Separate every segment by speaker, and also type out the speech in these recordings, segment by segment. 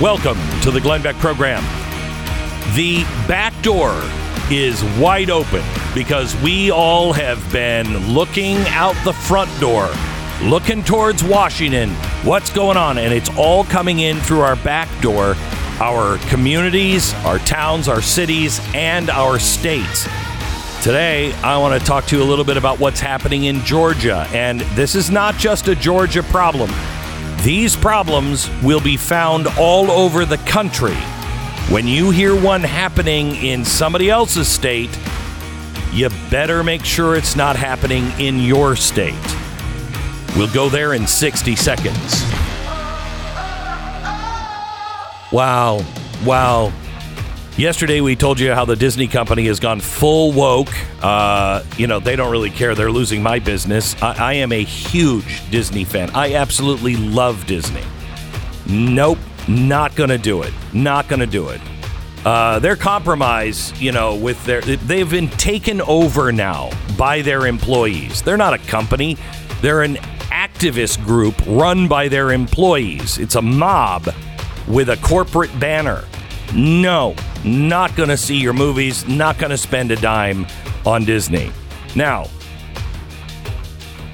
Speaker 1: welcome to the Glenn Beck Program. The back door is wide open because we all have been looking out the front door, looking towards Washington. What's going on? And it's all coming in through our back door, our communities, our towns, our cities, and our states. Today, I want to talk to you a little bit about what's happening in Georgia. And this is not just a Georgia problem, these problems will be found all over the country. When you hear one happening in somebody else's state, you better make sure it's not happening in your state. We'll go there in 60 seconds. Wow. Wow. Yesterday, we told you how the Disney company has gone full woke. Uh, you know, they don't really care. They're losing my business. I, I am a huge Disney fan. I absolutely love Disney. Nope, not going to do it. Not going to do it. Uh, their compromise, you know, with their they've been taken over now by their employees. They're not a company; they're an activist group run by their employees. It's a mob with a corporate banner. No, not going to see your movies. Not going to spend a dime on Disney. Now,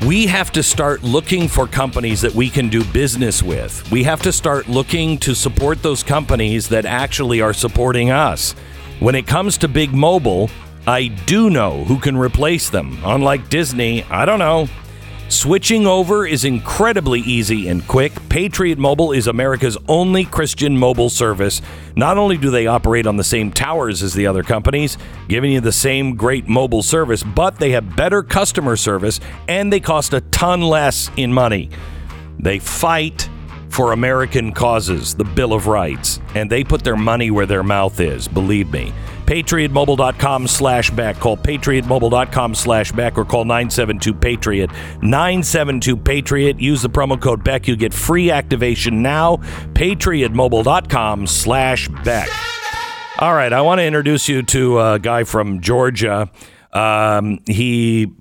Speaker 1: we have to start looking for companies that we can do business with. We have to start looking to support those companies that actually are supporting us. When it comes to big mobile, I do know who can replace them. Unlike Disney, I don't know. Switching over is incredibly easy and quick. Patriot Mobile is America's only Christian mobile service. Not only do they operate on the same towers as the other companies, giving you the same great mobile service, but they have better customer service and they cost a ton less in money. They fight for American causes, the Bill of Rights, and they put their money where their mouth is, believe me. PatriotMobile.com slash Beck. Call PatriotMobile.com slash Beck or call 972 Patriot. 972 Patriot. Use the promo code Beck. You get free activation now. PatriotMobile.com slash Beck. All right, I want to introduce you to a guy from Georgia. Um, he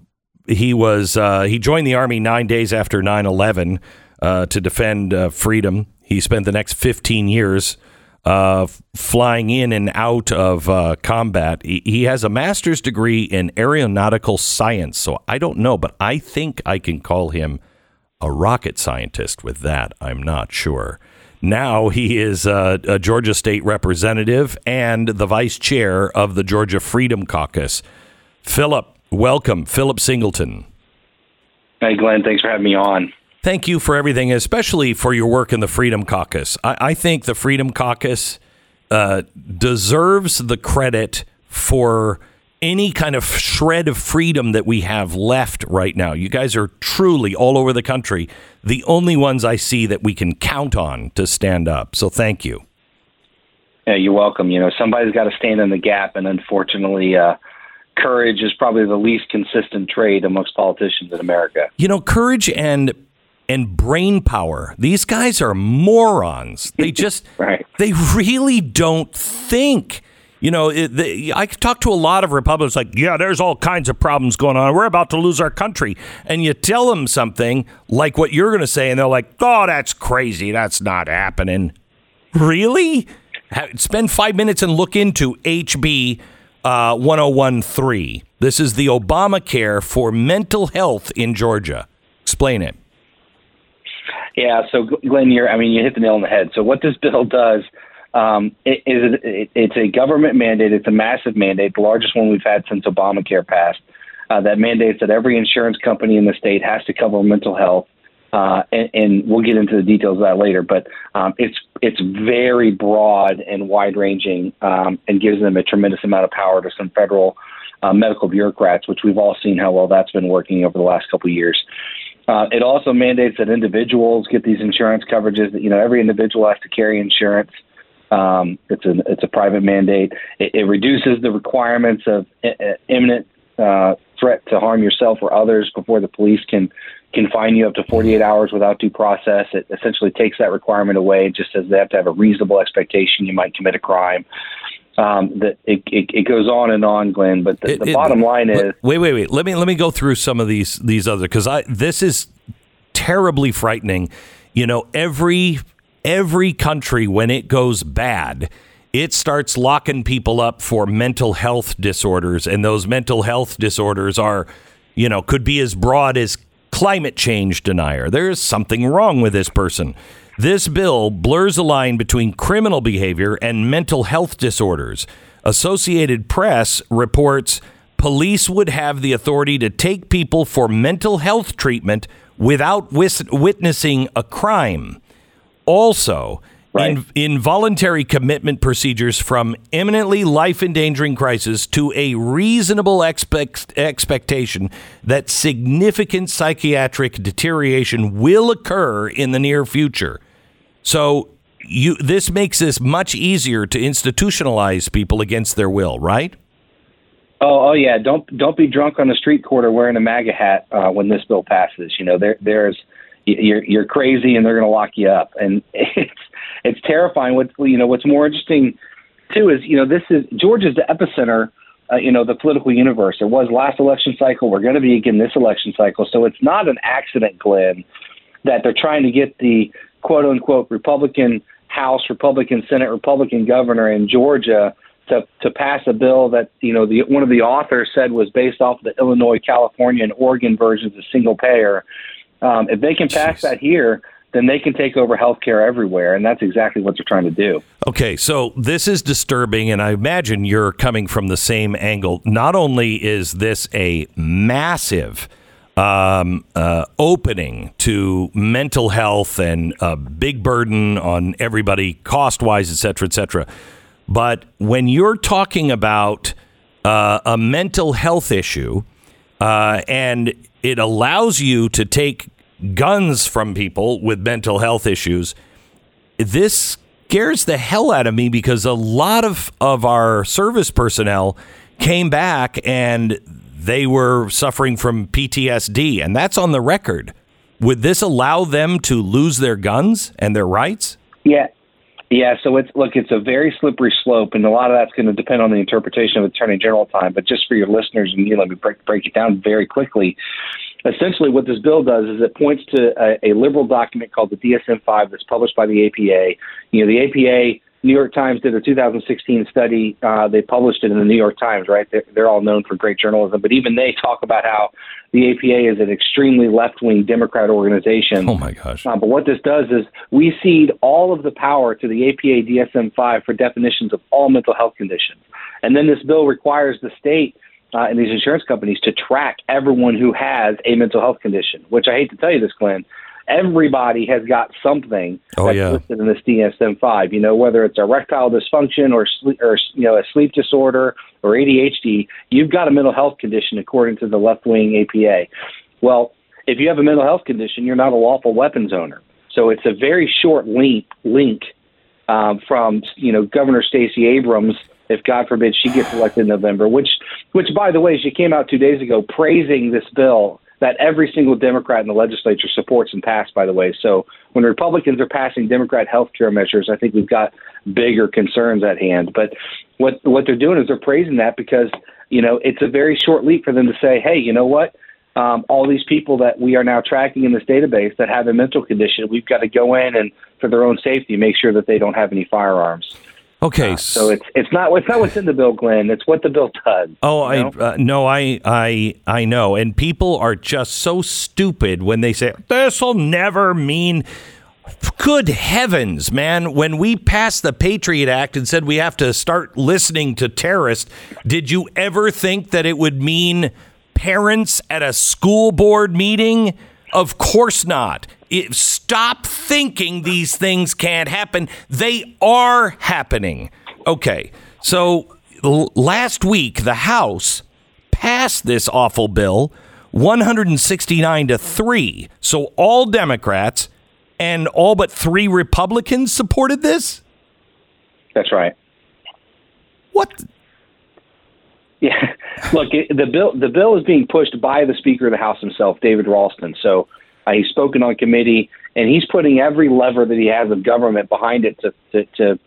Speaker 1: he was uh, he joined the army nine days after 9-11 uh, to defend uh, freedom. He spent the next 15 years uh, flying in and out of uh, combat. He, he, has a master's degree in aeronautical science, so I don't know, but I think I can call him a rocket scientist with that. I'm not sure. Now he is a, a Georgia state representative and the vice chair of the Georgia Freedom Caucus. Philip, welcome. Philip Singleton.
Speaker 2: Hey, Glenn. Thanks for having me on
Speaker 1: thank you for everything, especially for your work in the Freedom Caucus. I, I think the Freedom Caucus uh, deserves the credit for any kind of shred of freedom that we have left right now. You guys are truly all over the country the only ones I see that we can count on to stand up. So thank you.
Speaker 2: Yeah, you're welcome. You know, somebody's got to stand in the gap, and unfortunately, uh, courage is probably the least consistent trait amongst politicians in America.
Speaker 1: You know, courage and and brain power. These guys are morons. They just right. they really don't think. You know, it, I talk to a lot of Republicans like, yeah, there's all kinds of problems going on. We're about to lose our country. And you tell them something like what you're going to say, and they're like, oh, that's crazy. That's not happening. Really? Spend five minutes and look into HB uh, 1013. This is the Obamacare for mental health in Georgia. Explain it.
Speaker 2: Yeah, so Glenn, you're, I mean, you hit the nail on the head. So what this bill does um, it, it, it's a government mandate. It's a massive mandate, the largest one we've had since Obamacare passed. Uh, that mandates that every insurance company in the state has to cover mental health. Uh, and, and, we'll get into the details of that later. But um, it's it's very broad and wide ranging, um, and gives them a tremendous amount of power to some federal uh, medical bureaucrats, which we've all seen how well that's been working over the last couple of years. Uh, it also mandates that individuals get these insurance coverages. That you know, every individual has to carry insurance. Um, it's a it's a private mandate. It, it reduces the requirements of imminent uh, threat to harm yourself or others before the police can can fine you up to 48 hours without due process. It essentially takes that requirement away. It just says they have to have a reasonable expectation you might commit a crime. Um, that it, it, it, goes on and on, Glenn. But the, it, the bottom line is
Speaker 1: wait, wait, wait. Let me let me go through some of these these other because I this is terribly frightening. You know, every every country when it goes bad, it starts locking people up for mental health disorders, and those mental health disorders are, you know, could be as broad as climate change denier. There's something wrong with this person. This bill blurs the line between criminal behavior and mental health disorders. Associated Press reports police would have the authority to take people for mental health treatment without wis- witnessing a crime. Also, Right. In, involuntary commitment procedures from imminently life endangering crisis to a reasonable expect, expectation that significant psychiatric deterioration will occur in the near future. So, you, this makes this much easier to institutionalize people against their will, right?
Speaker 2: Oh, oh yeah. Don't don't be drunk on the street corner wearing a MAGA hat uh, when this bill passes. You know, there there's you're you're crazy and they're going to lock you up, and it's it's terrifying. What you know, what's more interesting too is you know this is Georgia's the epicenter. Uh, you know the political universe. It was last election cycle. We're going to be again this election cycle. So it's not an accident, Glenn, that they're trying to get the quote unquote Republican House, Republican Senate, Republican governor in Georgia to to pass a bill that you know the one of the authors said was based off the Illinois, California, and Oregon versions of single payer. Um, if they can pass Jeez. that here, then they can take over healthcare everywhere, and that's exactly what they're trying to do.
Speaker 1: Okay, so this is disturbing, and I imagine you're coming from the same angle. Not only is this a massive um, uh, opening to mental health and a big burden on everybody, cost wise, et cetera, et cetera, but when you're talking about uh, a mental health issue, uh, and it allows you to take guns from people with mental health issues. This scares the hell out of me because a lot of, of our service personnel came back and they were suffering from PTSD, and that's on the record. Would this allow them to lose their guns and their rights?
Speaker 2: Yeah. Yeah, so it's look, it's a very slippery slope, and a lot of that's going to depend on the interpretation of Attorney General time. But just for your listeners, and you let me break break it down very quickly essentially what this bill does is it points to a, a liberal document called the DSM-5 that's published by the APA. You know, the APA, New York Times did a 2016 study. Uh, they published it in the New York Times, right? They're, they're all known for great journalism, but even they talk about how the APA is an extremely left-wing Democrat organization.
Speaker 1: Oh my gosh!
Speaker 2: Uh, but what this does is we cede all of the power to the APA DSM-5 for definitions of all mental health conditions, and then this bill requires the state uh, and these insurance companies to track everyone who has a mental health condition. Which I hate to tell you this, Glenn, everybody has got something
Speaker 1: oh,
Speaker 2: that's
Speaker 1: yeah.
Speaker 2: listed in this DSM-5. You know, whether it's erectile dysfunction or sleep, or you know a sleep disorder or ADHD, you've got a mental health condition according to the left-wing APA. Well, if you have a mental health condition, you're not a lawful weapons owner. So it's a very short link link um, from you know Governor Stacey Abrams if God forbid she gets elected in November, which, which by the way, she came out two days ago praising this bill that every single Democrat in the legislature supports and passed, by the way. So when Republicans are passing Democrat health care measures, I think we've got bigger concerns at hand. But what what they're doing is they're praising that because, you know, it's a very short leap for them to say, hey, you know what? Um, all these people that we are now tracking in this database that have a mental condition, we've got to go in and, for their own safety, make sure that they don't have any firearms.
Speaker 1: Okay,
Speaker 2: uh, so it's it's not it's not what's in the bill, Glenn. It's what the bill does.
Speaker 1: Oh, I uh, no, I I I know, and people are just so stupid when they say this will never mean. Good heavens, man! When we passed the Patriot Act and said we have to start listening to terrorists, did you ever think that it would mean parents at a school board meeting? Of course not. It, stop thinking these things can't happen. They are happening. Okay, so l- last week the House passed this awful bill 169 to 3. So all Democrats and all but three Republicans supported this?
Speaker 2: That's right.
Speaker 1: What?
Speaker 2: Yeah, look, the bill the bill is being pushed by the Speaker of the House himself, David Ralston. So uh, he's spoken on committee, and he's putting every lever that he has of government behind it to to, to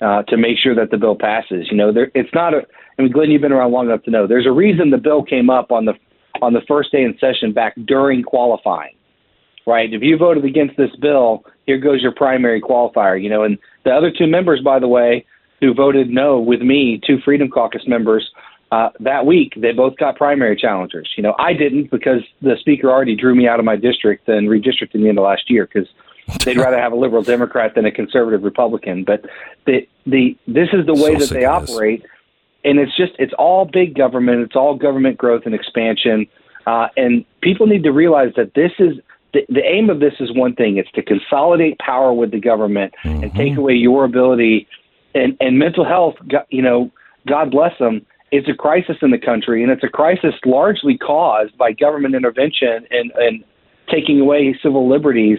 Speaker 2: uh, to make sure that the bill passes. You know, there, it's not a. I mean, Glenn, you've been around long enough to know there's a reason the bill came up on the on the first day in session back during qualifying, right? If you voted against this bill, here goes your primary qualifier. You know, and the other two members, by the way, who voted no with me, two Freedom Caucus members. Uh, that week, they both got primary challengers. You know, I didn't because the speaker already drew me out of my district and redistricted me in the last year because they'd rather have a liberal Democrat than a conservative Republican. But the the this is the way
Speaker 1: So
Speaker 2: that they
Speaker 1: this.
Speaker 2: operate, and it's just it's all big government. It's all government growth and expansion, uh, and people need to realize that this is. The, the aim of this is one thing: it's to consolidate power with the government and take away your ability. And, and mental health, you know, God bless them, it's a crisis in the country, and it's a crisis largely caused by government intervention and, and taking away civil liberties.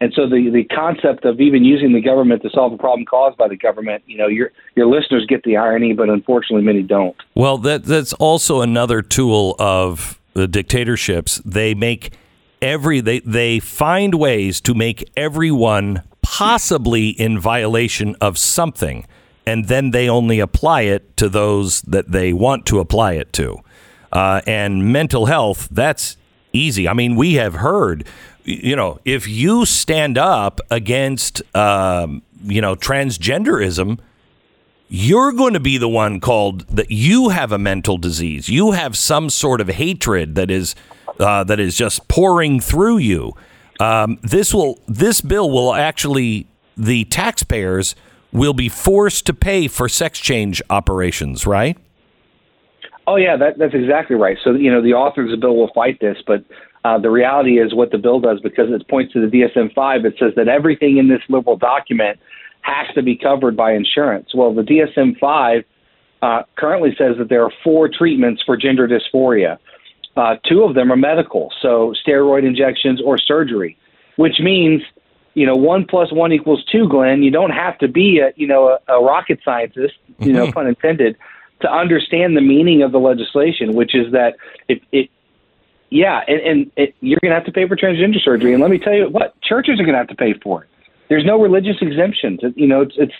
Speaker 2: And so the, the concept of even using the government to solve a problem caused by the government, you know, your your listeners get the irony, but unfortunately many don't.
Speaker 1: Well, that that's also another tool of the dictatorships. They make every they they find ways to make everyone possibly in violation of something, and then they only apply it to those that they want to apply it to. Uh, and mental health, that's easy. I mean, we have heard, you know, if you stand up against, um, you know, transgenderism, you're going to be the one called that you have a mental disease. You have some sort of hatred that is uh, that is just pouring through you. Um, this will this bill will actually the taxpayers will be forced to pay for sex change operations, right?
Speaker 2: Oh yeah, that, that's exactly right. So you know the authors of the bill will fight this, but uh, the reality is what the bill does because it points to the DSM five. It says that everything in this liberal document has to be covered by insurance. Well, the DSM five uh, currently says that there are four treatments for gender dysphoria. Uh, two of them are medical, so steroid injections or surgery, which means you know one plus one equals two. Glenn, you don't have to be a you know a, a rocket scientist, you know, mm-hmm. pun intended, to understand the meaning of the legislation, which is that it, it yeah, and, and it, you're going to have to pay for transgender surgery. And let me tell you what, churches are going to have to pay for it. There's no religious exemptions. It- You know, it's, it's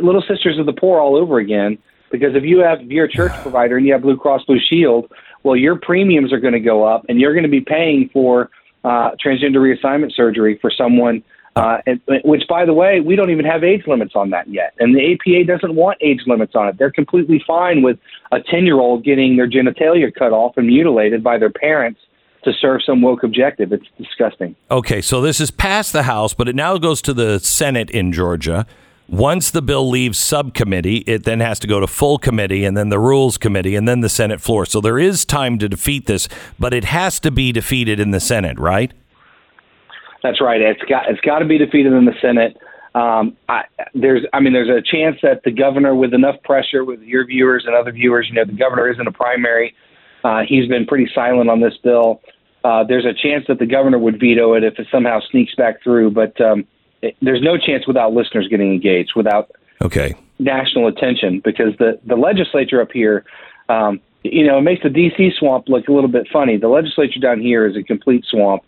Speaker 2: Little Sisters of the Poor all over again. Because if you have if you're a church provider and you have Blue Cross Blue Shield, well, your premiums are going to go up, and you're going to be paying for uh, transgender reassignment surgery for someone. Uh, and, which, by the way, we don't even have age limits on that yet, and the APA doesn't want age limits on it. They're completely fine with a ten-year-old getting their genitalia cut off and mutilated by their parents to serve some woke objective. It's disgusting.
Speaker 1: Okay, so this is past the House, but it now goes to the Senate in Georgia. Once the bill leaves subcommittee, it then has to go to full committee and then the rules committee and then the Senate floor. So there is time to defeat this, but it has to be defeated in the Senate, right?
Speaker 2: That's right. It's got it's got to be defeated in the Senate. Um, I, there's, I mean, there's a chance that the governor, with enough pressure, with your viewers and other viewers, you know, the governor isn't a primary. Uh, he's been pretty silent on this bill. Uh, there's a chance that the governor would veto it if it somehow sneaks back through, but um, there's no chance without listeners getting engaged, without
Speaker 1: Okay.
Speaker 2: national attention, because the the legislature up here, um, you know, it makes the D.C. swamp look a little bit funny. The legislature down here is a complete swamp.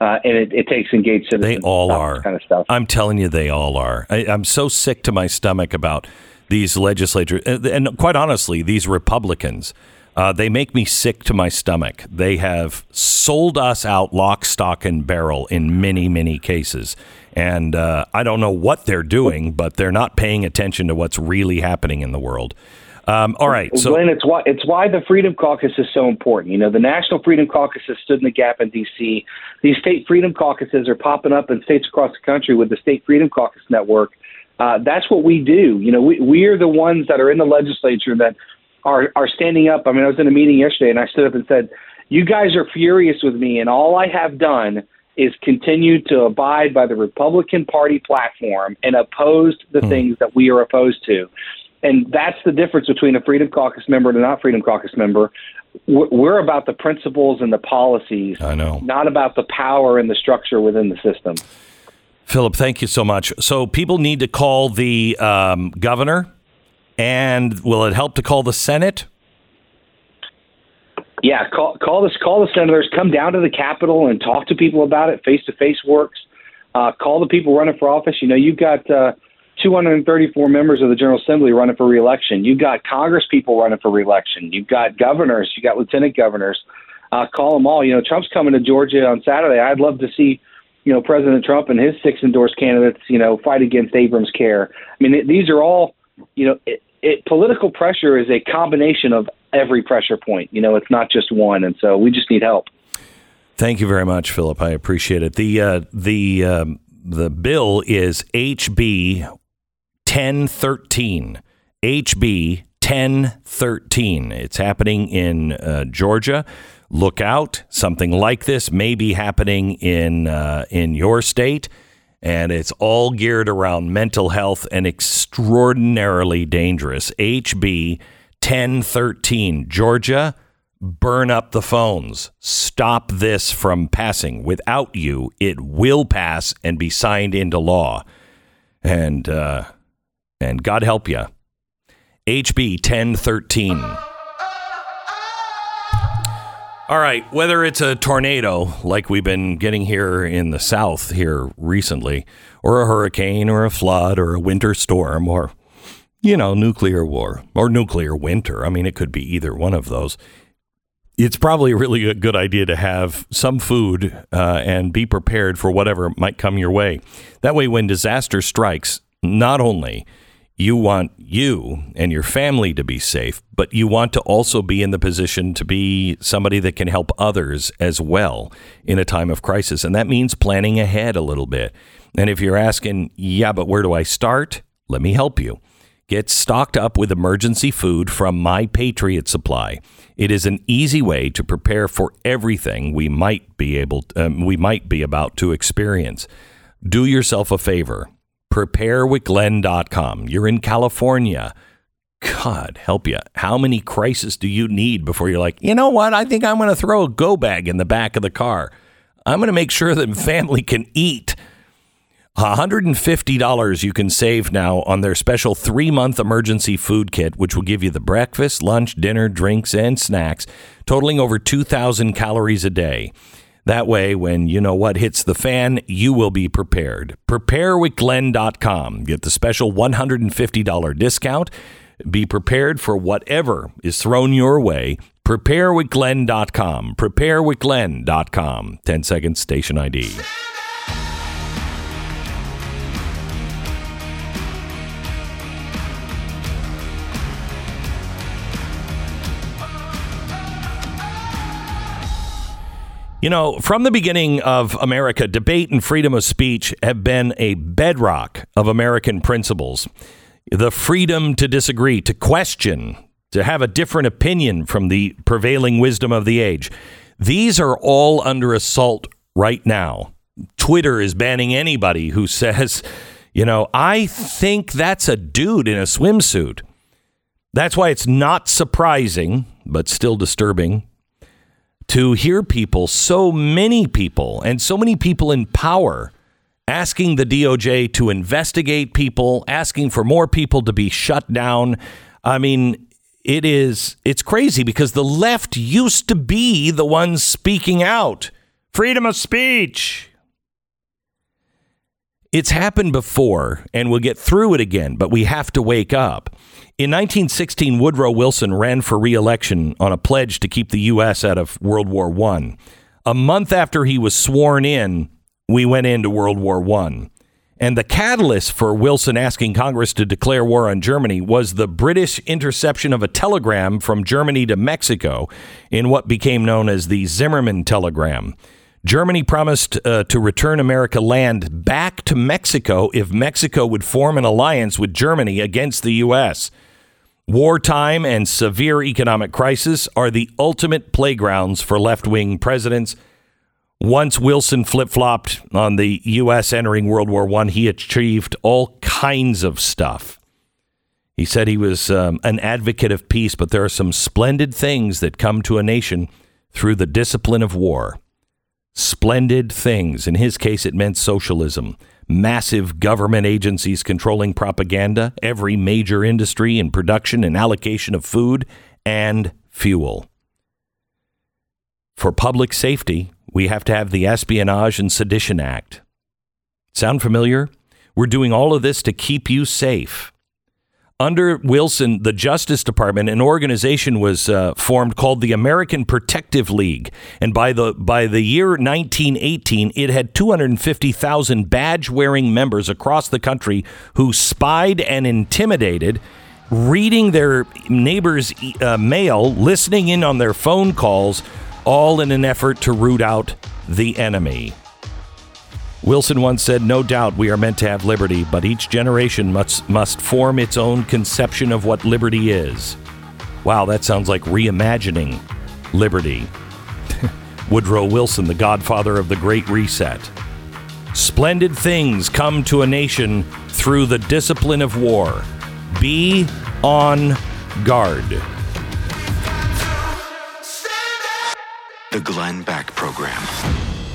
Speaker 2: Uh, and it, it takes engaged citizens.
Speaker 1: They all are.
Speaker 2: kind of stuff.
Speaker 1: I'm telling you, they all are. I, I'm so sick to my stomach about these legislators, and, and quite honestly, these Republicans. Uh, they make me sick to my stomach. They have sold us out lock, stock, and barrel in many, many cases. And uh, I don't know what they're doing, but they're not paying attention to what's really happening in the world. Um, all right. So,
Speaker 2: Glenn, it's why it's why the Freedom Caucus is so important. You know, the National Freedom Caucus has stood in the gap in D.C. These state freedom caucuses are popping up in states across the country with the State Freedom Caucus Network. Uh, that's what we do. You know, we we are the ones that are in the legislature that are are standing up. I mean, I was in a meeting yesterday and I stood up and said, "You guys are furious with me, and all I have done." Is continue to abide by the Republican Party platform and oppose the things that we are opposed to and that's the difference between a Freedom Caucus member and a not Freedom Caucus member. We're we're about the principles and the policies,
Speaker 1: I know.
Speaker 2: not about the power and the structure within the system.
Speaker 1: Philip, thank you so much. So, people need to call the um, governor, and will it help to call the Senate?
Speaker 2: Yeah, call call this call the senators, come down to the Capitol and talk to people about it. Face to face works. Uh, call the people running for office. You know, you've got uh, 234 members of the General Assembly running for reelection. You've got Congress people running for reelection. You've got governors. You've got lieutenant governors. Uh, call them all. You know, Trump's coming to Georgia on Saturday. I'd love to see, you know, President Trump and his six endorsed candidates, you know, fight against Abrams Care. I mean, these are all, you know, it, political pressure is a combination of every pressure point. You know, it's not just one, and so we just need help.
Speaker 1: Thank you very much, Philip. I appreciate it. The uh, the um, the bill is HB 1013. HB 1013. It's happening in uh, Georgia. Look out! Something like this may be happening in uh, in your state, and it's all geared around mental health and extraordinarily dangerous. HB 1013, Georgia burn up the phones. Stop this from passing. Without you, it will pass and be signed into law. And uh, and God help you. HB 1013. All right, whether it's a tornado like we've been getting here in the south here recently, or a hurricane, or a flood, or a winter storm, or, you know, nuclear war, or nuclear winter. I mean, it could be either one of those it's probably really a good idea to have some food uh, and be prepared for whatever might come your way. That way, when disaster strikes, not only you want you and your family to be safe, but you want to also be in the position to be somebody that can help others as well in a time of crisis. And that means planning ahead a little bit. And if you're asking, yeah, but where do I start? Let me help you. Get stocked up with emergency food from My Patriot Supply. It is an easy way to prepare for everything we might be able um, we might be about to experience. Do yourself a favor. Preparewithglenn.com. You're in California. God help you. How many crises do you need before you're like, you know what? I think I'm going to throw a go bag in the back of the car. I'm going to make sure that family can eat. $150 you can save now on their special three month emergency food kit, which will give you the breakfast, lunch, dinner, drinks, and snacks, totaling over 2,000 calories a day. That way, when you know what hits the fan, you will be prepared. PrepareWithGlenn.com. Get the special $150 discount. Be prepared for whatever is thrown your way. PrepareWithGlenn.com. PrepareWithGlenn.com. 10 seconds, station ID. You know, from the beginning of America, debate and freedom of speech have been a bedrock of American principles. The freedom to disagree, to question, to have a different opinion from the prevailing wisdom of the age. These are all under assault right now. Twitter is banning anybody who says, you know, I think that's a dude in a swimsuit. That's why it's not surprising, but still disturbing, to hear people, so many people, and so many people in power asking the DOJ to investigate people, asking for more people to be shut down. I mean, it is it's crazy because the left used to be the ones speaking out. Freedom of speech. It's happened before and we'll get through it again, but we have to wake up. In 1916, Woodrow Wilson ran for re-election on a pledge to keep the U.S. out of World War I. A month after he was sworn in, we went into World War I. And the catalyst for Wilson asking Congress to declare war on Germany was the British interception of a telegram from Germany to Mexico in what became known as the Zimmerman telegram. Germany promised uh, to return America land back to Mexico if Mexico would form an alliance with Germany against the U.S. Wartime and severe economic crisis are the ultimate playgrounds for left wing presidents. Once Wilson flip flopped on the U.S. entering World War I, he achieved all kinds of stuff. He said he was um, an advocate of peace, but there are some splendid things that come to a nation through the discipline of war. Splendid things. In his case, it meant socialism massive government agencies controlling propaganda, every major industry in production and allocation of food and fuel. For public safety, we have to have the Espionage and Sedition Act. Sound familiar? We're doing all of this to keep you safe. Under Wilson, the Justice Department, an organization was uh, formed called the American Protective League, and by the by the year 1918, it had 250,000 badge-wearing members across the country who spied and intimidated, reading their neighbors' uh, mail, listening in on their phone calls, all in an effort to root out the enemy. Wilson once said, No doubt we are meant to have liberty, but each generation must, must form its own conception of what liberty is. Wow, that sounds like reimagining liberty. Woodrow Wilson, the godfather of the Great Reset. Splendid things come to a nation through the discipline of war. Be on guard.
Speaker 3: The Glenn Beck Program.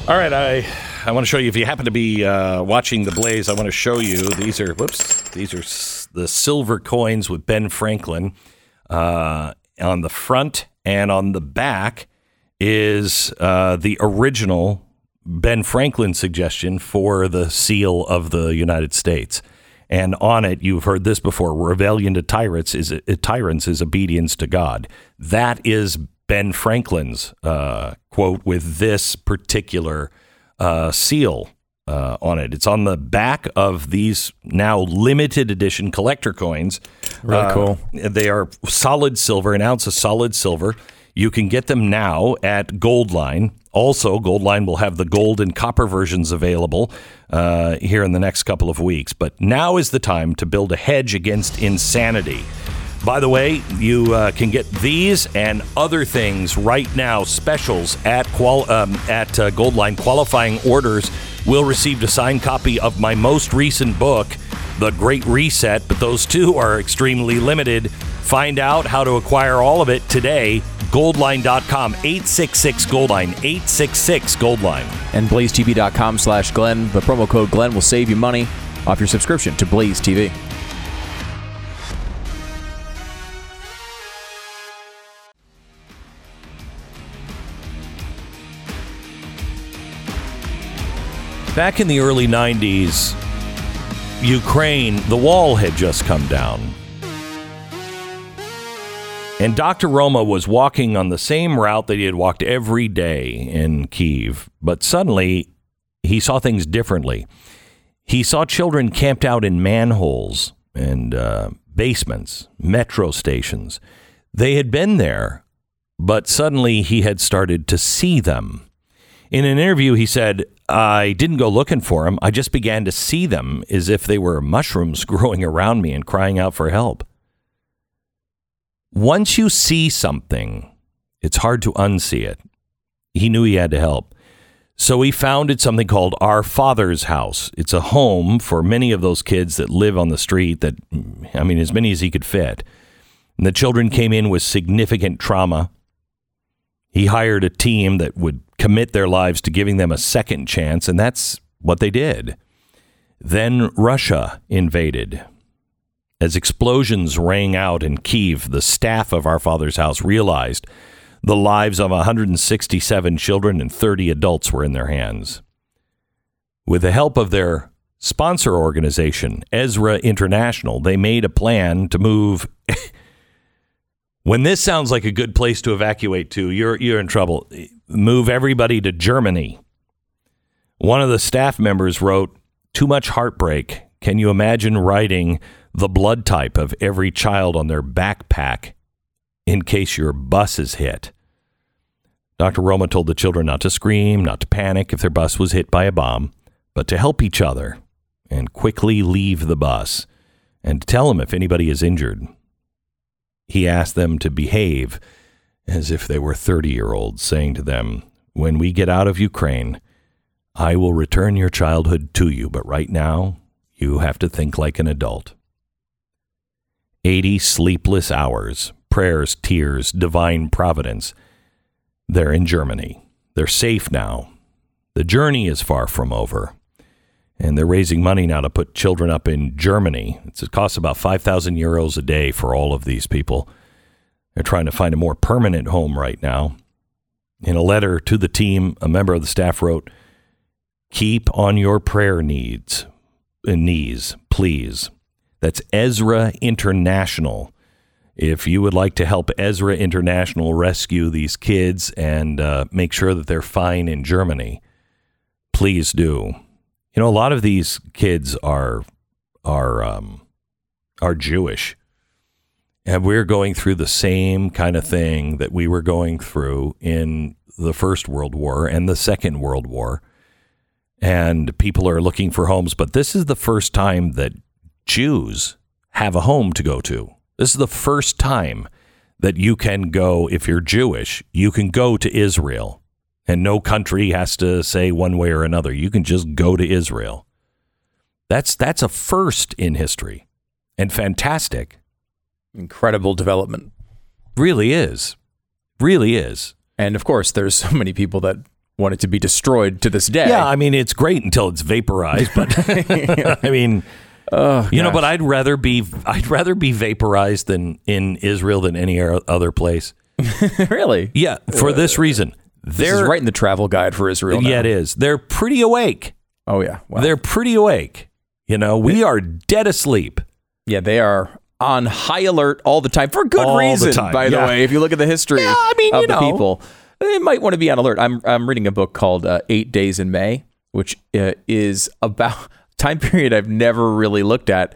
Speaker 1: All right, I I want to show you. If you happen to be uh, watching the Blaze, I want to show you. These are whoops. These are the silver coins with Ben Franklin uh, on the front and on the back is uh, the original Ben Franklin suggestion for the seal of the United States. And on it, you've heard this before: rebellion to tyrants is uh, tyrants is obedience to God. That is Ben Franklin's uh, quote with this particular uh, seal uh, on it. It's on the back of these now limited edition collector coins.
Speaker 4: Really
Speaker 1: Uh,
Speaker 4: cool.
Speaker 1: They are solid silver, an ounce of solid silver. You can get them now at Goldline. Also, Goldline will have the gold and copper versions available uh, here in the next couple of weeks. But now is the time to build a hedge against insanity. By the way, you uh, can get these and other things right now, specials at qual- um, at uh, Goldline. Qualifying orders will receive a signed copy of my most recent book, The Great Reset. But those two are extremely limited. Find out how to acquire all of it today. Goldline.com, 866 Goldline, 866 Goldline.
Speaker 4: And blazetv.com slash Glenn. The promo code Glenn will save you money off your subscription to Blaze TV.
Speaker 1: Back in the early 90s, Ukraine, the wall had just come down. And Dr. Roma was walking on the same route that he had walked every day in Kiev, but suddenly he saw things differently. He saw children camped out in manholes and uh, basements, metro stations. They had been there, but suddenly he had started to see them. In an interview, he said, I didn't go looking for them. I just began to see them as if they were mushrooms growing around me and crying out for help. Once you see something, it's hard to unsee it. He knew he had to help. So he founded something called Our Father's House. It's a home for many of those kids that live on the street that, I mean, as many as he could fit. And the children came in with significant trauma. He hired a team that would commit their lives to giving them a second chance, and that's what they did. Then Russia invaded. As explosions rang out in Kiev, the staff of Our Father's House realized the lives of 167 children and 30 adults were in their hands. With the help of their sponsor organization, Ezra International, they made a plan to move. when this sounds like a good place to evacuate to, you're, you're in trouble. Move everybody to Germany. One of the staff members wrote, Too much heartbreak. Can you imagine writing the blood type of every child on their backpack in case your bus is hit? Dr. Roma told the children not to scream, not to panic if their bus was hit by a bomb, but to help each other and quickly leave the bus and tell them if anybody is injured. He asked them to behave as if they were 30 year olds, saying to them, When we get out of Ukraine, I will return your childhood to you, but right now, you have to think like an adult. 80 sleepless hours, prayers, tears, divine providence. They're in Germany. They're safe now. The journey is far from over. And they're raising money now to put children up in Germany. It's, it costs about 5,000 euros a day for all of these people. They're trying to find a more permanent home right now. In a letter to the team, a member of the staff wrote, Keep on your prayer needs. knees, please. That's Ezra International. If you would like to help Ezra International rescue these kids and uh, make sure that they're fine in Germany, please do. You know, a lot of these kids are are um, are Jewish, and we're going through the same kind of thing that we were going through in the First World War and the Second World War. And people are looking for homes, but this is the first time that Jews have a home to go to. This is the first time that you can go, if you're Jewish, you can go to Israel. And no country has to say one way or another. You can just go to Israel. That's that's a first in history and fantastic.
Speaker 4: Incredible development.
Speaker 1: Really is. Really is.
Speaker 4: And of course, there's so many people that want it to be destroyed to this day.
Speaker 1: Yeah, I mean it's great until it's vaporized, but I mean oh, you know, but I'd rather be I'd rather be vaporized than in Israel than any other place.
Speaker 4: really?
Speaker 1: Yeah, for this reason.
Speaker 4: This is
Speaker 1: They're
Speaker 4: right in the travel guide for Israel. now.
Speaker 1: Yeah, it is. They're pretty awake.
Speaker 4: Oh yeah. Wow.
Speaker 1: They're pretty awake. You know, we are dead asleep.
Speaker 4: Yeah, they are on high alert all the time for good
Speaker 1: All the
Speaker 4: reason.
Speaker 1: time,
Speaker 4: By the way, if you look at the history
Speaker 1: Yeah, I mean,
Speaker 4: of
Speaker 1: you
Speaker 4: the
Speaker 1: know.
Speaker 4: people, they might want to be on alert. I'm I'm reading a book called uh, Eight Days in May, which uh, is about time period I've never really looked at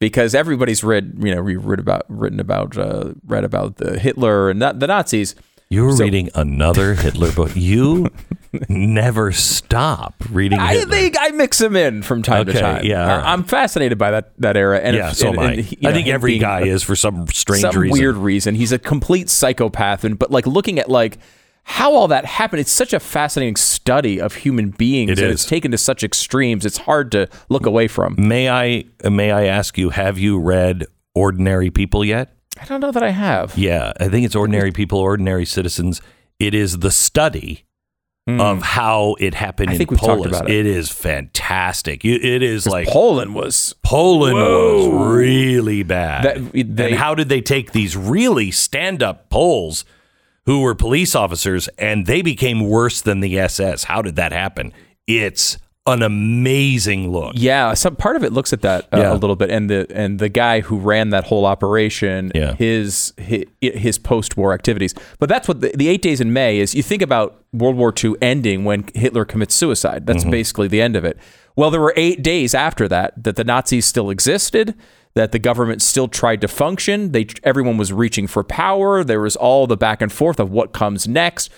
Speaker 4: because everybody's read you know we read about written about uh, read about the Hitler and the Nazis.
Speaker 1: You were
Speaker 4: So-
Speaker 1: reading another Hitler book. You never stop reading
Speaker 4: I
Speaker 1: Hitler.
Speaker 4: think I mix them in from time
Speaker 1: Okay,
Speaker 4: to time.
Speaker 1: yeah,
Speaker 4: I-
Speaker 1: right.
Speaker 4: I'm fascinated by that that era. And
Speaker 1: yeah,
Speaker 4: if-
Speaker 1: so
Speaker 4: and-
Speaker 1: am I.
Speaker 4: and, you know,
Speaker 1: think every guy
Speaker 4: a-
Speaker 1: is for some strange
Speaker 4: some
Speaker 1: reason.
Speaker 4: weird reason. He's a complete psychopath, and but like looking at like how all that happened, it's such a fascinating study of human beings,
Speaker 1: It
Speaker 4: and
Speaker 1: is.
Speaker 4: it's taken to such extremes. It's hard to look away from.
Speaker 1: May I may I ask you, have you read Ordinary People yet?
Speaker 4: I don't know that I have.
Speaker 1: Yeah, I think it's Ordinary People, Ordinary Citizens. It is the study hmm. of how it happened.
Speaker 4: I
Speaker 1: in
Speaker 4: think we've talked
Speaker 1: Poland.
Speaker 4: about it.
Speaker 1: It is fantastic. It is like
Speaker 4: Poland was
Speaker 1: Poland
Speaker 4: Whoa.
Speaker 1: was really bad.
Speaker 4: That- they-
Speaker 1: and how did they take these really stand-up Poles who were police officers and they became worse than the SS? How did that happen? It's an amazing look.
Speaker 4: yeah. Some part of it looks at that uh,
Speaker 1: Yeah.
Speaker 4: a little bit, and the and the guy who ran that whole operation,
Speaker 1: Yeah.
Speaker 4: his his, his post war activities. But that's what the, the eight days in May is. You think about World War II ending when Hitler commits suicide. That's basically the end of it. Well, there were eight days after that that the Nazis still existed. That the government still tried to function. They everyone was reaching for power. There was all the back and forth of what comes next.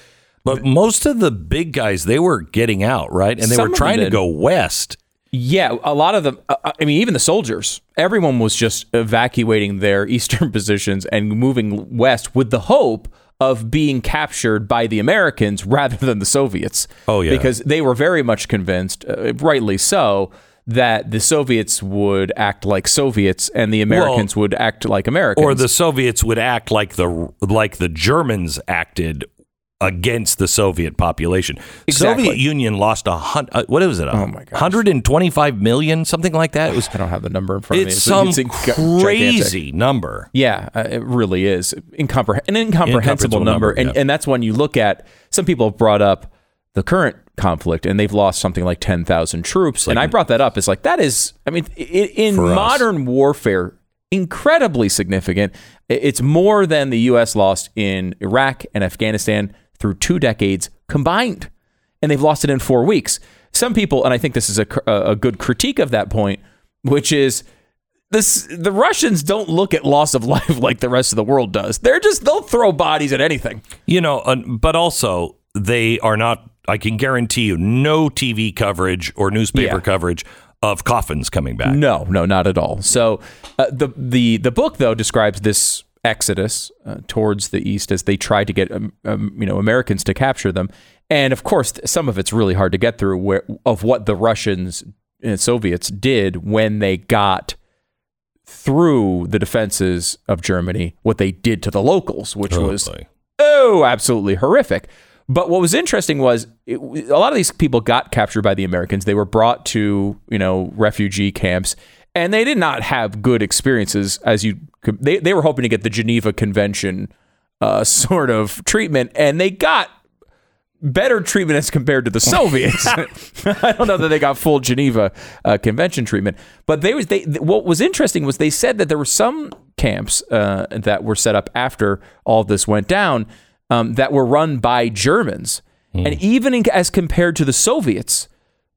Speaker 1: But most of the big guys, they were getting out, right? And they
Speaker 4: Some
Speaker 1: were trying to go west.
Speaker 4: Yeah, a lot of them. uh, I mean, even the soldiers. Everyone was just evacuating their eastern positions and moving west with the hope of being captured by the Americans rather than the Soviets.
Speaker 1: Oh, yeah.
Speaker 4: because they were very much convinced, uh, rightly so, that the Soviets would act like Soviets and the Americans would act like Americans.
Speaker 1: Or the Soviets would act like the like the Germans acted against the Soviet population.
Speaker 4: Exactly.
Speaker 1: Soviet Union lost a hundred. Uh, what was it?
Speaker 4: Oh, my gosh.
Speaker 1: 125 million, something like that. It was.
Speaker 4: I don't have the number in front of me.
Speaker 1: It's some
Speaker 4: inc- gigantic.
Speaker 1: crazy number.
Speaker 4: Yeah, uh, it really is Incompre- an incomprehensible
Speaker 1: Incomprehensible
Speaker 4: number,
Speaker 1: number,
Speaker 4: and
Speaker 1: yeah.
Speaker 4: and that's when you look at some people have brought up the current conflict, and they've lost something like ten thousand troops, and I brought that up. It's like that is, I mean, i- in
Speaker 1: For us.
Speaker 4: modern warfare, incredibly significant. It's more than the U.S. lost in Iraq and Afghanistan through two decades combined, and they've lost it in four weeks. Some people, and I think this is a, a good critique of that point, which is this the Russians don't look at loss of life like the rest of the world does. They're just they'll throw bodies at anything.
Speaker 1: You know, uh, but also they are not. I can guarantee you, no TV coverage or newspaper
Speaker 4: Yeah.
Speaker 1: coverage of coffins coming back.
Speaker 4: No, no, not at all. So uh, the the the book though describes this exodus uh, towards the east as they tried to get um, um, you know Americans to capture them, and of course some of it's really hard to get through where of what the Russians and Soviets did when they got through the defenses of Germany, what they did to the locals, which
Speaker 1: Oh,
Speaker 4: was oh, absolutely horrific. But what was interesting was it, a lot of these people got captured by the Americans. They were brought to you know refugee camps, and they did not have good experiences. As you, could, they they were hoping to get the Geneva Convention uh, sort of treatment, and they got better treatment as compared to the Soviets. I don't know that they got full Geneva uh, Convention treatment, but they was they. What was interesting was they said that there were some camps uh, that were set up after all this went down um, that were run by Germans, and even in, as compared to the Soviets,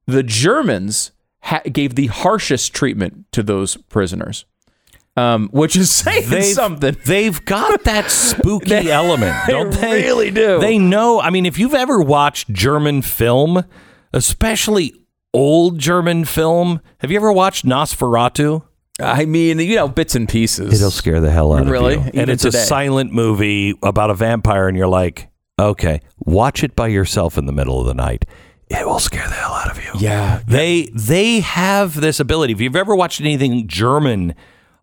Speaker 4: the Germans ha- gave the harshest treatment to those prisoners. Um, which is saying
Speaker 1: They've,
Speaker 4: something.
Speaker 1: They've got that spooky
Speaker 4: They-
Speaker 1: element,
Speaker 4: they
Speaker 1: don't they?
Speaker 4: really do.
Speaker 1: They know. I mean, if you've ever watched German film, especially old German film, have you ever watched Nosferatu?
Speaker 4: I mean, you know, bits and pieces.
Speaker 1: It'll scare the hell out
Speaker 4: Really?
Speaker 1: of you.
Speaker 4: Even
Speaker 1: and it's
Speaker 4: today?
Speaker 1: a silent movie about a vampire, and you're like, okay, watch it by yourself in the middle of the night. It will scare the hell out of you.
Speaker 4: Yeah.
Speaker 1: They they have this ability. If you've ever watched anything German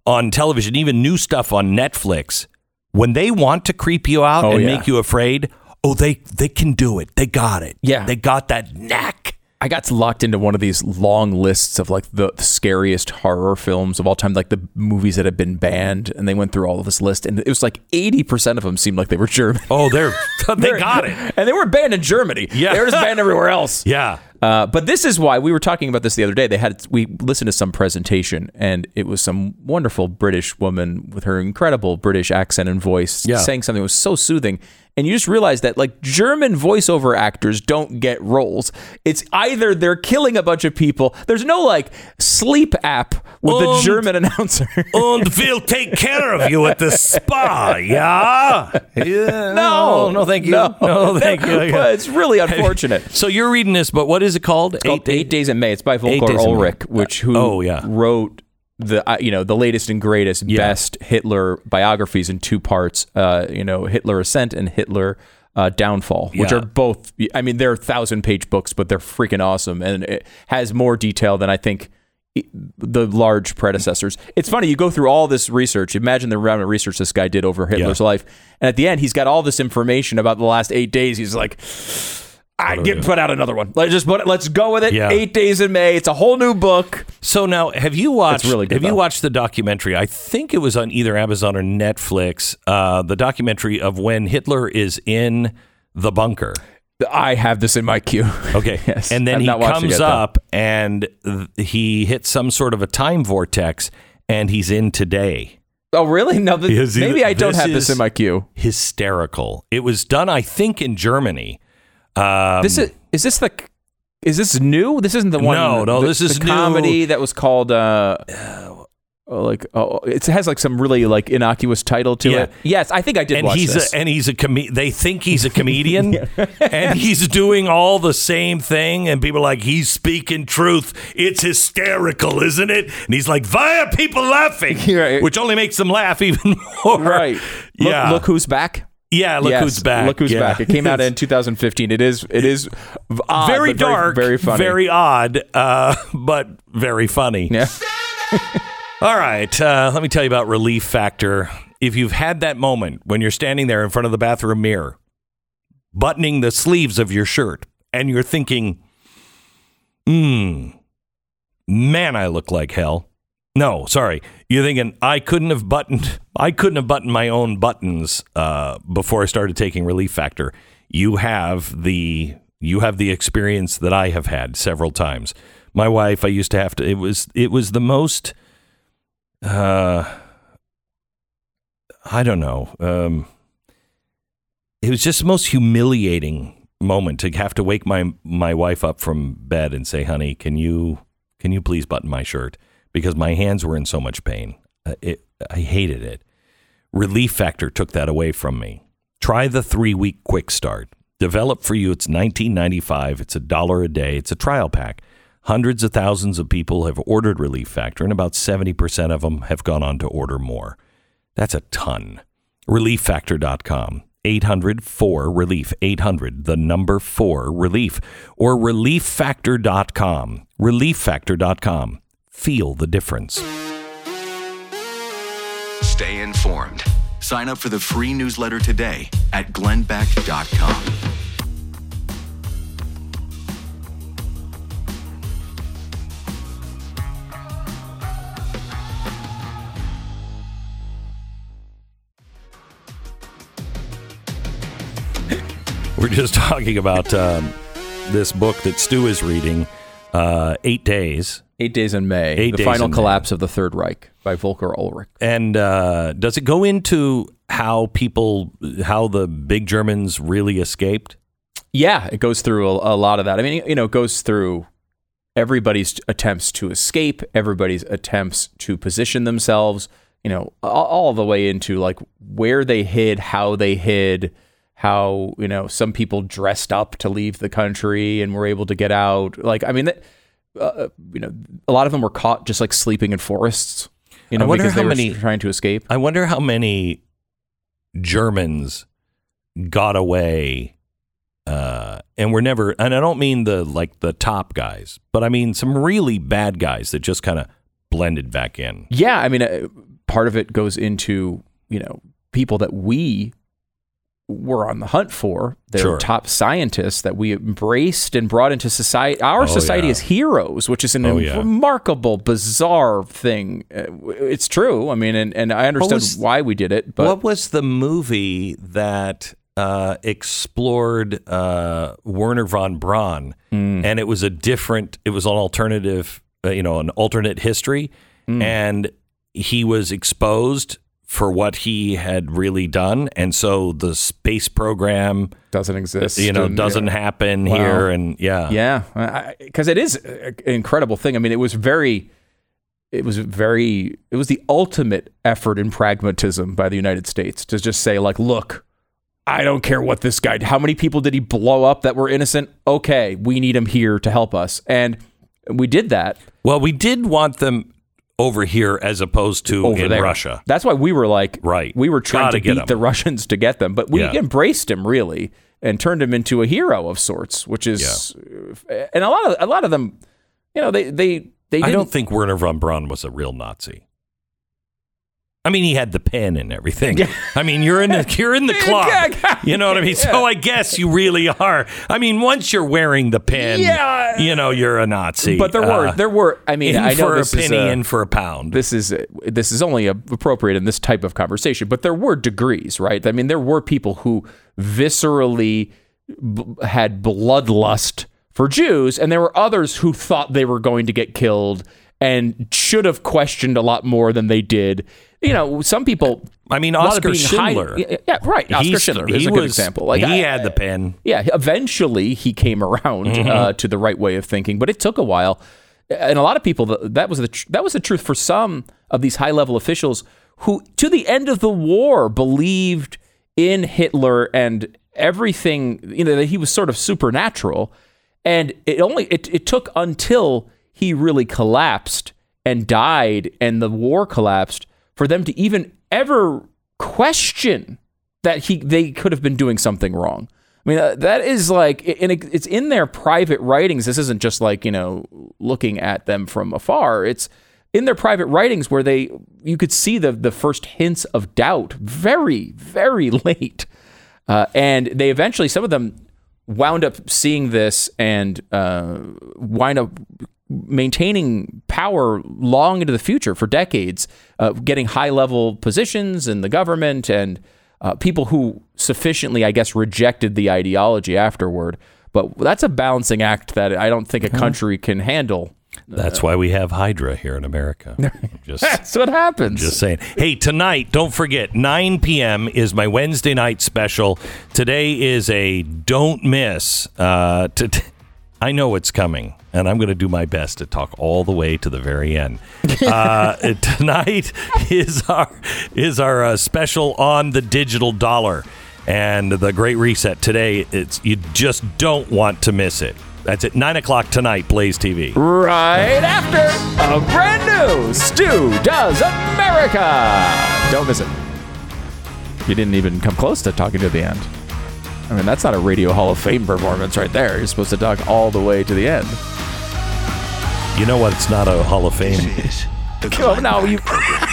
Speaker 1: on television, even new stuff on Netflix, when they want to creep you out
Speaker 4: Oh,
Speaker 1: and
Speaker 4: yeah.
Speaker 1: make you afraid, oh they they can do it. They got it.
Speaker 4: Yeah.
Speaker 1: They got that knack.
Speaker 4: I got locked into one of these long lists of like the scariest horror films of all time, like the movies that have been banned, and they went through all of this list, and it was like eighty percent of them seemed like they were German.
Speaker 1: Oh, they're they got it.
Speaker 4: and they were banned in Germany.
Speaker 1: Yeah.
Speaker 4: they were just banned everywhere else.
Speaker 1: Yeah.
Speaker 4: Uh, but this is why we were talking about this the other day. They had we listened to some presentation, and it was some wonderful British woman with her incredible British accent and voice
Speaker 1: Yeah.
Speaker 4: saying something that was so soothing. And you just realize that like German voiceover actors don't get roles. It's either they're killing a bunch of people. There's no like sleep app with the
Speaker 1: Um,
Speaker 4: German announcer.
Speaker 1: and we'll take care of you at the spa. Yeah. yeah.
Speaker 4: no,
Speaker 1: no, thank you.
Speaker 4: No,
Speaker 1: no thank you.
Speaker 4: but it's really unfortunate.
Speaker 1: So you're reading this, but what is it called?
Speaker 4: It's called Eight, Days in May. It's by Volker
Speaker 1: Days in May.
Speaker 4: Ullrich, which who
Speaker 1: Oh, yeah.
Speaker 4: wrote the uh, you know the latest and greatest
Speaker 1: Yeah.
Speaker 4: best Hitler biographies in two parts. Uh, you know Hitler Ascent and Hitler. Uh, Downfall, which
Speaker 1: Yeah.
Speaker 4: are both, I mean, they're thousand page books, but they're freaking awesome. And it has more detail than I think the large predecessors. It's funny, you go through all this research. Imagine the amount of research this guy did over Hitler's life. And at the end, he's got all this information about the last eight days. He's like, I get put out another one. Let's just put it, let's go with it.
Speaker 1: Yeah.
Speaker 4: Eight days in May. It's a whole new book.
Speaker 1: So now, have you watched?
Speaker 4: really good,
Speaker 1: have you
Speaker 4: though.
Speaker 1: watched the documentary? I think it was on either Amazon or Netflix. Uh, the documentary of when Hitler is in the bunker.
Speaker 4: I have this in my queue.
Speaker 1: Okay,
Speaker 4: Yes.
Speaker 1: and then
Speaker 4: I've
Speaker 1: he
Speaker 4: not watched it
Speaker 1: comes
Speaker 4: yet,
Speaker 1: up and th- he hits some sort of a time vortex, and he's in today.
Speaker 4: Oh, really? No, th-
Speaker 1: Because
Speaker 4: maybe I don't
Speaker 1: this
Speaker 4: have this in my queue.
Speaker 1: Hysterical. It was done, I think, in Germany. Um,
Speaker 4: This is is this the is this new? This isn't the one.
Speaker 1: No, no,
Speaker 4: the-
Speaker 1: this is
Speaker 4: the
Speaker 1: new.
Speaker 4: comedy that was called. Uh, oh, like oh, it has like some really like innocuous title to
Speaker 1: Yeah.
Speaker 4: it. Yes, I think I did
Speaker 1: and
Speaker 4: watch
Speaker 1: he's
Speaker 4: this.
Speaker 1: a, and he's a com- they think he's a comedian and he's doing all the same thing and people are like he's speaking truth it's hysterical isn't it and he's like why are people laughing
Speaker 4: Right.
Speaker 1: which only makes them laugh even more
Speaker 4: right. Look,
Speaker 1: yeah
Speaker 4: Look who's back.
Speaker 1: Yeah look
Speaker 4: Yes,
Speaker 1: who's back
Speaker 4: Look who's
Speaker 1: Yeah.
Speaker 4: back. It came out in 2015. It is it is odd,
Speaker 1: very dark
Speaker 4: very, funny.
Speaker 1: very odd uh, but very funny
Speaker 4: yeah.
Speaker 1: All right, uh, let me tell you about Relief Factor. If you've had that moment when you're standing there in front of the bathroom mirror, buttoning the sleeves of your shirt, and you're thinking, hmm, man, I look like hell. No, sorry. You're thinking I couldn't have buttoned I couldn't have buttoned my own buttons uh, before I started taking Relief Factor. You have the you have the experience that I have had several times. My wife, I used to have to. It was it was the most. Uh, I don't know. Um, it was just the most humiliating moment to have to wake my my wife up from bed and say, "Honey, can you can you please button my shirt?" Because my hands were in so much pain. Uh, it, I hated it. Relief Factor took that away from me. Try the three week quick start. Developed for you. It's nineteen ninety five. It's a dollar a day. It's a trial pack. Hundreds of thousands of people have ordered Relief Factor, and about seventy percent of them have gone on to order more. That's a ton. ReliefFactor.com. 800 4 Relief. 800, the number 4 Relief. Or ReliefFactor.com. ReliefFactor.com. Feel the difference.
Speaker 3: Stay informed. Sign up for the free newsletter today at glennbeck.com.
Speaker 1: we're just talking about um, this book that Stu is reading, uh, Eight Days.
Speaker 4: Eight Days in May,
Speaker 1: Eight
Speaker 4: the final
Speaker 1: in May.
Speaker 4: collapse of the Third Reich by Volker Ullrich.
Speaker 1: And uh, does it go into how people, how the big Germans really escaped?
Speaker 4: Yeah, it goes through a, a lot of that. I mean, you know, it goes through everybody's attempts to escape, everybody's attempts to position themselves, you know, all, all the way into like where they hid, how they hid, how, you know, some people dressed up to leave the country and were able to get out. Like, I mean, that, uh, you know, a lot of them were caught just like sleeping in forests, you know,
Speaker 1: I wonder
Speaker 4: because
Speaker 1: how
Speaker 4: they were
Speaker 1: many-
Speaker 4: trying to escape.
Speaker 1: I wonder how many Germans got away uh, and were never, and I don't mean the like the top guys, but I mean some really bad guys that just kind of blended back in.
Speaker 4: Yeah, I mean, uh, part of it goes into you know people that we were on the hunt for. They're
Speaker 1: Sure.
Speaker 4: top scientists that we embraced and brought into society. Our
Speaker 1: Oh,
Speaker 4: society
Speaker 1: yeah.
Speaker 4: as heroes, which is an
Speaker 1: Oh, yeah.
Speaker 4: remarkable, bizarre thing. Uh, It's true. I mean, and, and I understood
Speaker 1: was-
Speaker 4: why we did it, but
Speaker 1: what was the movie that uh, explored uh, Wernher von Braun?
Speaker 4: Hmm.
Speaker 1: And it was a different, it was an alternative, uh, you know, an alternate history.
Speaker 4: Hmm.
Speaker 1: And he was exposed for what he had really done. And so the space program,
Speaker 4: doesn't exist.
Speaker 1: you know,
Speaker 4: and,
Speaker 1: doesn't
Speaker 4: yeah.
Speaker 1: happen
Speaker 4: Wow.
Speaker 1: here. And yeah.
Speaker 4: Yeah, because it is an incredible thing. I mean, it was very, it was very, it was the ultimate effort in pragmatism by the United States to just say, like, look, I don't care what this guy. How many people did he blow up that were innocent? Okay, we need him here to help us, and we did that
Speaker 1: Well, we did want them over here as opposed to
Speaker 4: over
Speaker 1: in
Speaker 4: there.
Speaker 1: Russia.
Speaker 4: That's why we were like,
Speaker 1: Right.
Speaker 4: We were trying
Speaker 1: Gotta
Speaker 4: to beat
Speaker 1: 'em.
Speaker 4: the Russians to get them, but we
Speaker 1: Yeah.
Speaker 4: embraced him really and turned him into a hero of sorts, which is, and a lot of a lot of them, you know, they they they
Speaker 1: I don't think Wernher von Braun was a real Nazi. I mean, he had the pen and everything. I mean, you're in the you're in the club. You know what I mean? So I guess you really are. I mean, once you're wearing the pen,
Speaker 4: Yeah.
Speaker 1: you know you're a Nazi.
Speaker 4: But there were
Speaker 1: Uh,
Speaker 4: there were I mean
Speaker 1: in
Speaker 4: I know
Speaker 1: for
Speaker 4: this
Speaker 1: a
Speaker 4: is
Speaker 1: penny,
Speaker 4: a-
Speaker 1: in for a pound.
Speaker 4: this is this is only appropriate in this type of conversation, but there were degrees, right? I mean, there were people who viscerally b- had bloodlust for Jews, and there were others who thought they were going to get killed and should have questioned a lot more than they did. You know, some people.
Speaker 1: I mean,
Speaker 4: a lot of
Speaker 1: Oskar
Speaker 4: being high-
Speaker 1: Schindler.
Speaker 4: yeah, right. Oskar
Speaker 1: He's-
Speaker 4: Schindler is a good
Speaker 1: was-
Speaker 4: example. Like
Speaker 1: he
Speaker 4: I-
Speaker 1: had the pen.
Speaker 4: yeah, eventually he came around
Speaker 1: Mm-hmm.
Speaker 4: uh, to the right way of thinking, but it took a while. And a lot of people that was the tr- that was the truth for some of these high level officials who, to the end of the war, believed in Hitler and everything. You know that he was sort of supernatural, and it only it, it took until he really collapsed and died, and the war collapsed for them to even ever question that he they could have been doing something wrong. I mean, uh, that is like, and it, it's in their private writings. This isn't just like you know looking at them from afar. It's in their private writings where they you could see the the first hints of doubt very very late, uh, and they eventually some of them wound up seeing this and uh, wind up maintaining power long into the future for decades, uh, getting high level positions in the government and uh, people who sufficiently, I guess, rejected the ideology afterward. But that's a balancing act that I don't think a country can handle.
Speaker 1: That's why we have Hydra here in America. Just
Speaker 4: That's what happens.
Speaker 1: Just saying. Hey, tonight, don't forget, 9 p.m. is my Wednesday night special. Today is a don't miss. Uh, I know it's coming, and I'm going to do my best to talk all the way to the very end. Uh, tonight is our is our uh, special on the digital dollar and the Great Reset. Today, it's you just don't want to miss it. That's at nine o'clock tonight. Blaze TV.
Speaker 4: right after a brand new Stu Does America. Don't miss it. You didn't even come close to talking to the end. I mean, that's not a Radio Hall of Fame performance right there. You're supposed to talk all the way to the end.
Speaker 1: You know what? It's not a Hall of Fame.
Speaker 3: This is the
Speaker 4: Oh,
Speaker 3: Glenn
Speaker 4: no, you.
Speaker 3: Beck Program.